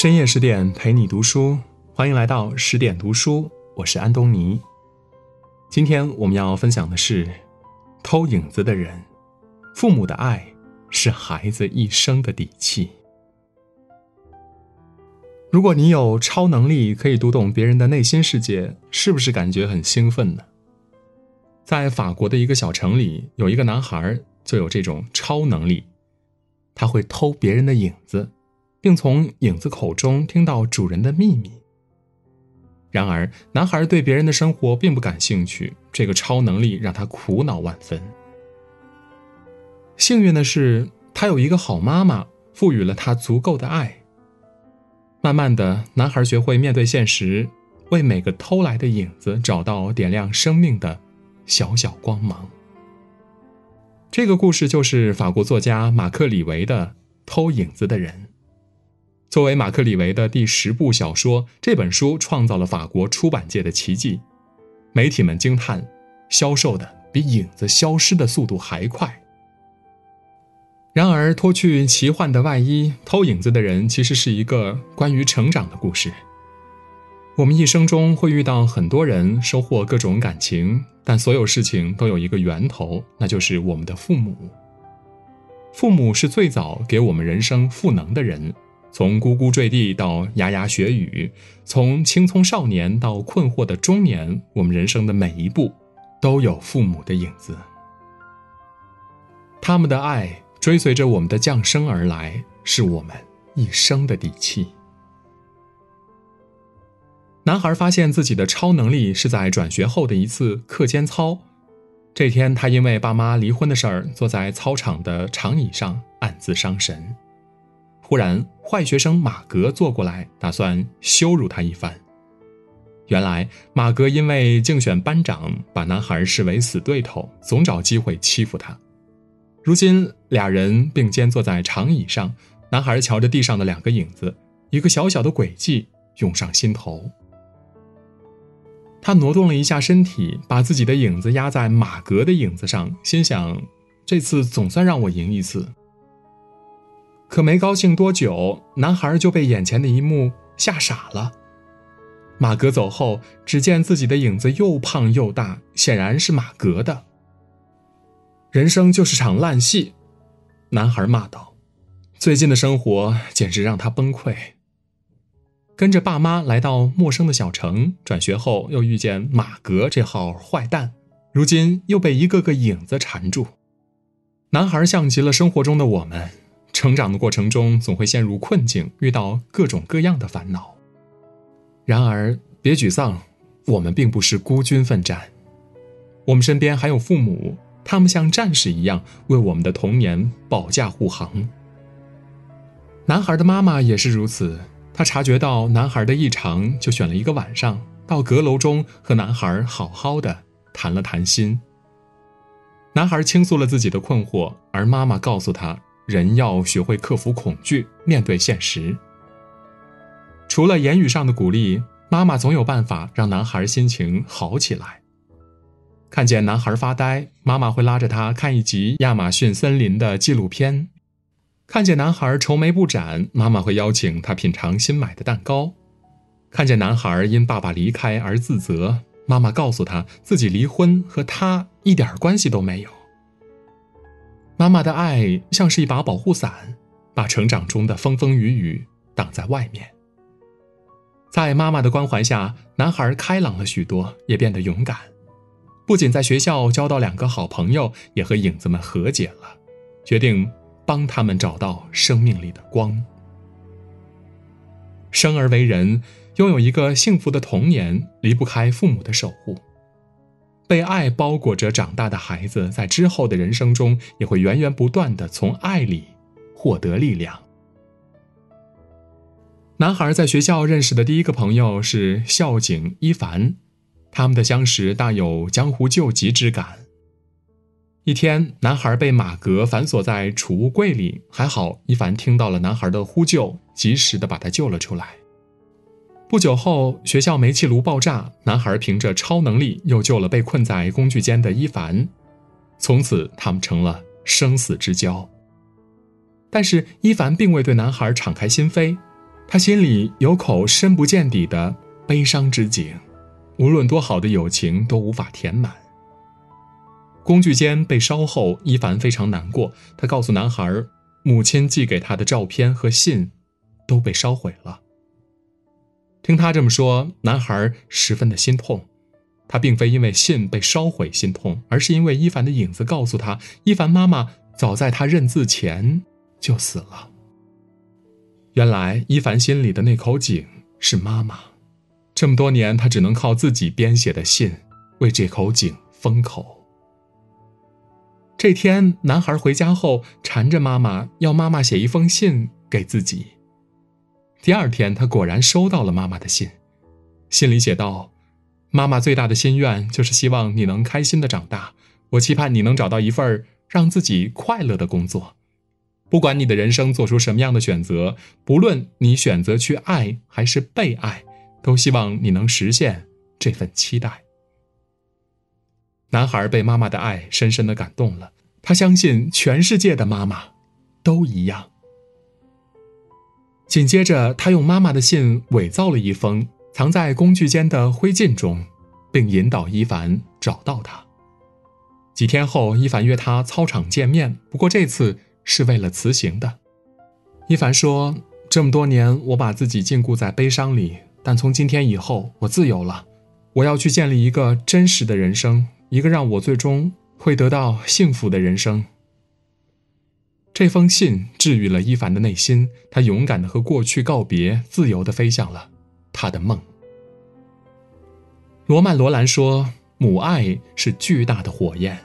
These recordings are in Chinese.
深夜十点陪你读书，欢迎来到十点读书，我是安东尼。今天我们要分享的是：偷影子的人，父母的爱是孩子一生的底气。如果你有超能力，可以读懂别人的内心世界，是不是感觉很兴奋呢？在法国的一个小城里，有一个男孩就有这种超能力，他会偷别人的影子。并从影子口中听到主人的秘密。然而，男孩对别人的生活并不感兴趣，这个超能力让他苦恼万分。幸运的是，他有一个好妈妈，赋予了他足够的爱。慢慢的，男孩学会面对现实，为每个偷来的影子找到点亮生命的小小光芒。这个故事就是法国作家马克·李维的《偷影子的人》。作为马克·李维的第十部小说，这本书创造了法国出版界的奇迹，媒体们惊叹，销售的比影子消失的速度还快。然而，脱去奇幻的外衣，偷影子的人其实是一个关于成长的故事。我们一生中会遇到很多人，收获各种感情，但所有事情都有一个源头，那就是我们的父母。父母是最早给我们人生赋能的人。从呱呱坠地到牙牙学语，从青葱少年到困惑的中年，我们人生的每一步，都有父母的影子。他们的爱追随着我们的降生而来，是我们一生的底气。男孩发现自己的超能力是在转学后的一次课间操。这天，他因为爸妈离婚的事儿，坐在操场的长椅上暗自伤神。忽然，坏学生马格坐过来，打算羞辱他一番。原来，马格因为竞选班长，把男孩视为死对头，总找机会欺负他。如今，俩人并肩坐在长椅上，男孩瞧着地上的两个影子，一个小小的诡计涌上心头。他挪动了一下身体，把自己的影子压在马格的影子上，心想：这次总算让我赢一次。可没高兴多久，男孩就被眼前的一幕吓傻了。马格走后，只见自己的影子又胖又大，显然是马格的。人生就是场烂戏，男孩骂道：“最近的生活简直让他崩溃。”跟着爸妈来到陌生的小城，转学后又遇见马格这号坏蛋，如今又被一个个影子缠住。男孩像极了生活中的我们。成长的过程中，总会陷入困境，遇到各种各样的烦恼。然而，别沮丧，我们并不是孤军奋战，我们身边还有父母，他们像战士一样为我们的童年保驾护航。男孩的妈妈也是如此，她察觉到男孩的异常，就选了一个晚上，到阁楼中和男孩好好的谈了谈心。男孩倾诉了自己的困惑，而妈妈告诉他。人要学会克服恐惧，面对现实。除了言语上的鼓励，妈妈总有办法让男孩心情好起来。看见男孩发呆，妈妈会拉着他看一集亚马逊森林的纪录片；看见男孩愁眉不展，妈妈会邀请他品尝新买的蛋糕；看见男孩因爸爸离开而自责，妈妈告诉他自己离婚和他一点关系都没有。妈妈的爱像是一把保护伞，把成长中的风风雨雨挡在外面。在妈妈的关怀下，男孩开朗了许多，也变得勇敢。不仅在学校交到两个好朋友，也和影子们和解了，决定帮他们找到生命里的光。生而为人，拥有一个幸福的童年，离不开父母的守护。被爱包裹着长大的孩子，在之后的人生中也会源源不断的从爱里获得力量。男孩在学校认识的第一个朋友是校警伊凡，他们的相识大有江湖救急之感。一天，男孩被马格反锁在储物柜里，还好伊凡听到了男孩的呼救，及时的把他救了出来。不久后，学校煤气炉爆炸，男孩凭着超能力又救了被困在工具间的伊凡，从此他们成了生死之交。但是伊凡并未对男孩敞开心扉，他心里有口深不见底的悲伤之井，无论多好的友情都无法填满。工具间被烧后，伊凡非常难过。他告诉男孩，母亲寄给他的照片和信都被烧毁了。听他这么说，男孩十分的心痛。他并非因为信被烧毁心痛，而是因为伊凡的影子告诉他，伊凡妈妈早在他认字前就死了。原来伊凡心里的那口井是妈妈，这么多年他只能靠自己编写的信为这口井封口。这天，男孩回家后缠着妈妈要妈妈写一封信给自己。第二天，他果然收到了妈妈的信，信里写道。妈妈最大的心愿就是希望你能开心的长大。我期盼你能找到一份让自己快乐的工作。不管你的人生做出什么样的选择，不论你选择去爱还是被爱，都希望你能实现这份期待。男孩被妈妈的爱深深的感动了，他相信全世界的妈妈都一样。紧接着，他用妈妈的信伪造了一封。藏在工具间的灰烬中，并引导伊凡找到他。几天后，伊凡约他操场见面，不过这次是为了辞行的。伊凡说：“这么多年，我把自己禁锢在悲伤里，但从今天以后，我自由了。我要去建立一个真实的人生，一个让我最终会得到幸福的人生。”这封信治愈了伊凡的内心，他勇敢地和过去告别，自由地飞向了。他的梦。罗曼·罗兰说：“母爱是巨大的火焰，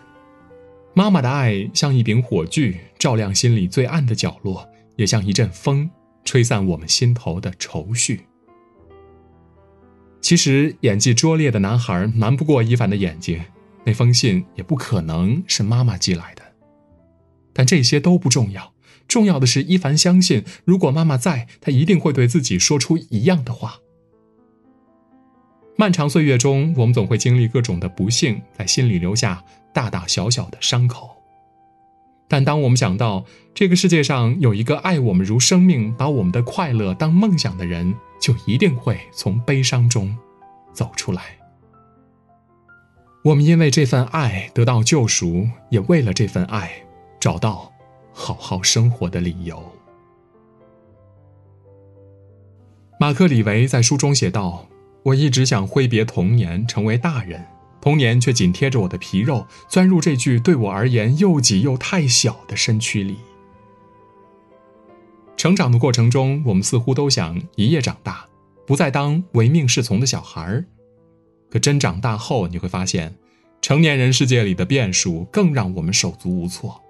妈妈的爱像一柄火炬，照亮心里最暗的角落，也像一阵风，吹散我们心头的愁绪。”其实，演技拙劣的男孩瞒不过伊凡的眼睛，那封信也不可能是妈妈寄来的。但这些都不重要，重要的是伊凡相信，如果妈妈在，他一定会对自己说出一样的话。漫长岁月中，我们总会经历各种的不幸，在心里留下大大小小的伤口。但当我们想到这个世界上有一个爱我们如生命、把我们的快乐当梦想的人，就一定会从悲伤中走出来。我们因为这份爱得到救赎，也为了这份爱找到好好生活的理由。马克·李维在书中写道。我一直想挥别童年，成为大人，童年却紧贴着我的皮肉，钻入这具对我而言又挤又太小的身躯里。成长的过程中，我们似乎都想一夜长大，不再当唯命是从的小孩儿。可真长大后，你会发现，成年人世界里的变数更让我们手足无措。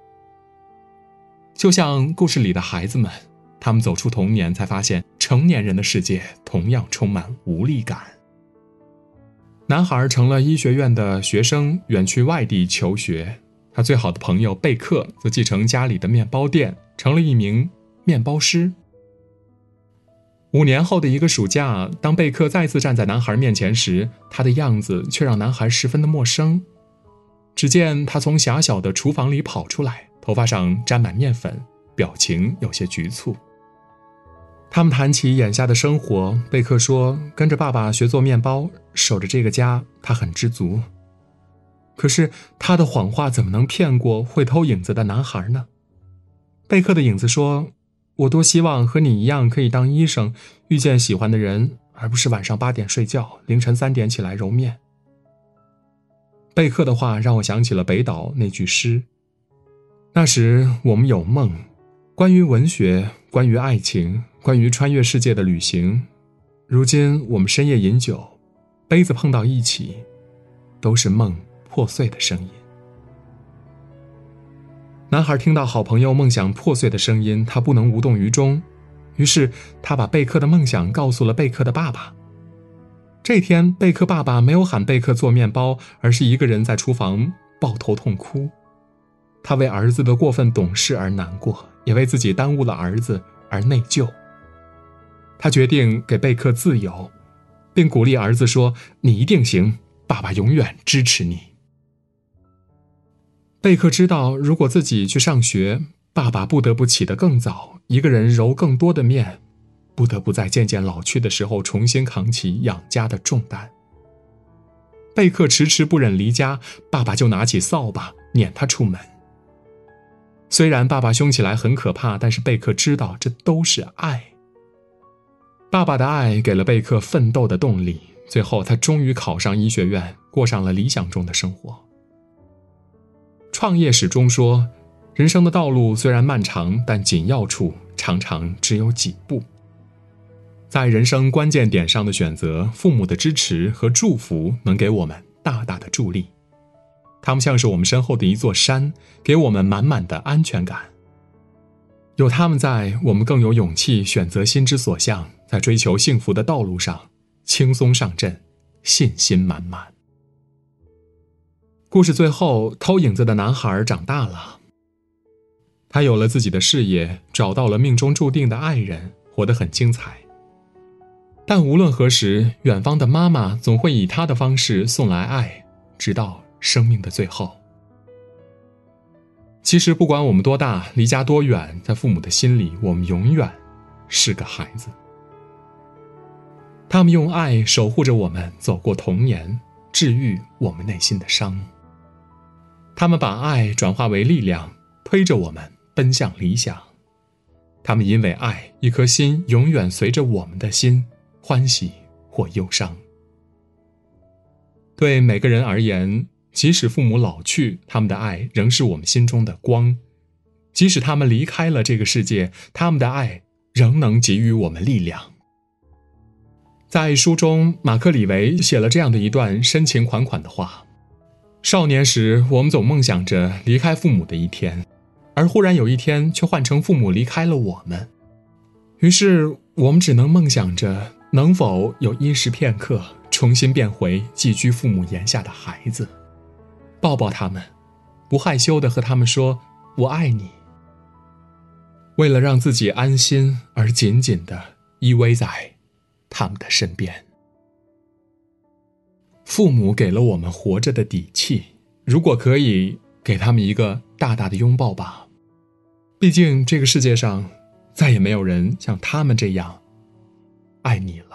就像故事里的孩子们。他们走出童年，才发现成年人的世界同样充满无力感。男孩成了医学院的学生，远去外地求学。他最好的朋友贝克则继承家里的面包店，成了一名面包师。五年后的一个暑假，当贝克再次站在男孩面前时，他的样子却让男孩十分的陌生。只见他从狭小的厨房里跑出来，头发上沾满面粉，表情有些局促。他们谈起眼下的生活，贝克说：“跟着爸爸学做面包，守着这个家，他很知足。”可是他的谎话怎么能骗过会偷影子的男孩呢？贝克的影子说：“我多希望和你一样可以当医生，遇见喜欢的人，而不是晚上八点睡觉，凌晨三点起来揉面。”贝克的话让我想起了北岛那句诗：“那时我们有梦，关于文学，关于爱情。”关于穿越世界的旅行，如今我们深夜饮酒，杯子碰到一起，都是梦破碎的声音。男孩听到好朋友梦想破碎的声音，他不能无动于衷，于是他把贝克的梦想告诉了贝克的爸爸。这天，贝克爸爸没有喊贝克做面包，而是一个人在厨房抱头痛哭。他为儿子的过分懂事而难过，也为自己耽误了儿子而内疚。他决定给贝克自由，并鼓励儿子说：“你一定行，爸爸永远支持你。”贝克知道，如果自己去上学，爸爸不得不起得更早，一个人揉更多的面，不得不在渐渐老去的时候重新扛起养家的重担。贝克迟迟不忍离家，爸爸就拿起扫把撵他出门。虽然爸爸凶起来很可怕，但是贝克知道这都是爱。爸爸的爱给了贝克奋斗的动力，最后他终于考上医学院，过上了理想中的生活。创业史中说，人生的道路虽然漫长，但紧要处常常只有几步。在人生关键点上的选择，父母的支持和祝福能给我们大大的助力。他们像是我们身后的一座山，给我们满满的安全感。有他们在，我们更有勇气选择心之所向，在追求幸福的道路上轻松上阵，信心满满。故事最后，偷影子的男孩长大了，他有了自己的事业，找到了命中注定的爱人，活得很精彩。但无论何时，远方的妈妈总会以她的方式送来爱，直到生命的最后。其实，不管我们多大，离家多远，在父母的心里，我们永远是个孩子。他们用爱守护着我们，走过童年，治愈我们内心的伤。他们把爱转化为力量，推着我们奔向理想。他们因为爱，一颗心永远随着我们的心。欢喜或忧伤，对每个人而言，即使父母老去，他们的爱仍是我们心中的光；即使他们离开了这个世界，他们的爱仍能给予我们力量。在书中，马克·李维写了这样的一段深情款款的话：“少年时，我们总梦想着离开父母的一天，而忽然有一天，却换成父母离开了我们，于是我们只能梦想着。”能否有一时片刻，重新变回寄居父母檐下的孩子，抱抱他们，不害羞的和他们说“我爱你”。为了让自己安心而紧紧的依偎在他们的身边。父母给了我们活着的底气，如果可以，给他们一个大大的拥抱吧。毕竟这个世界上，再也没有人像他们这样。爱你了。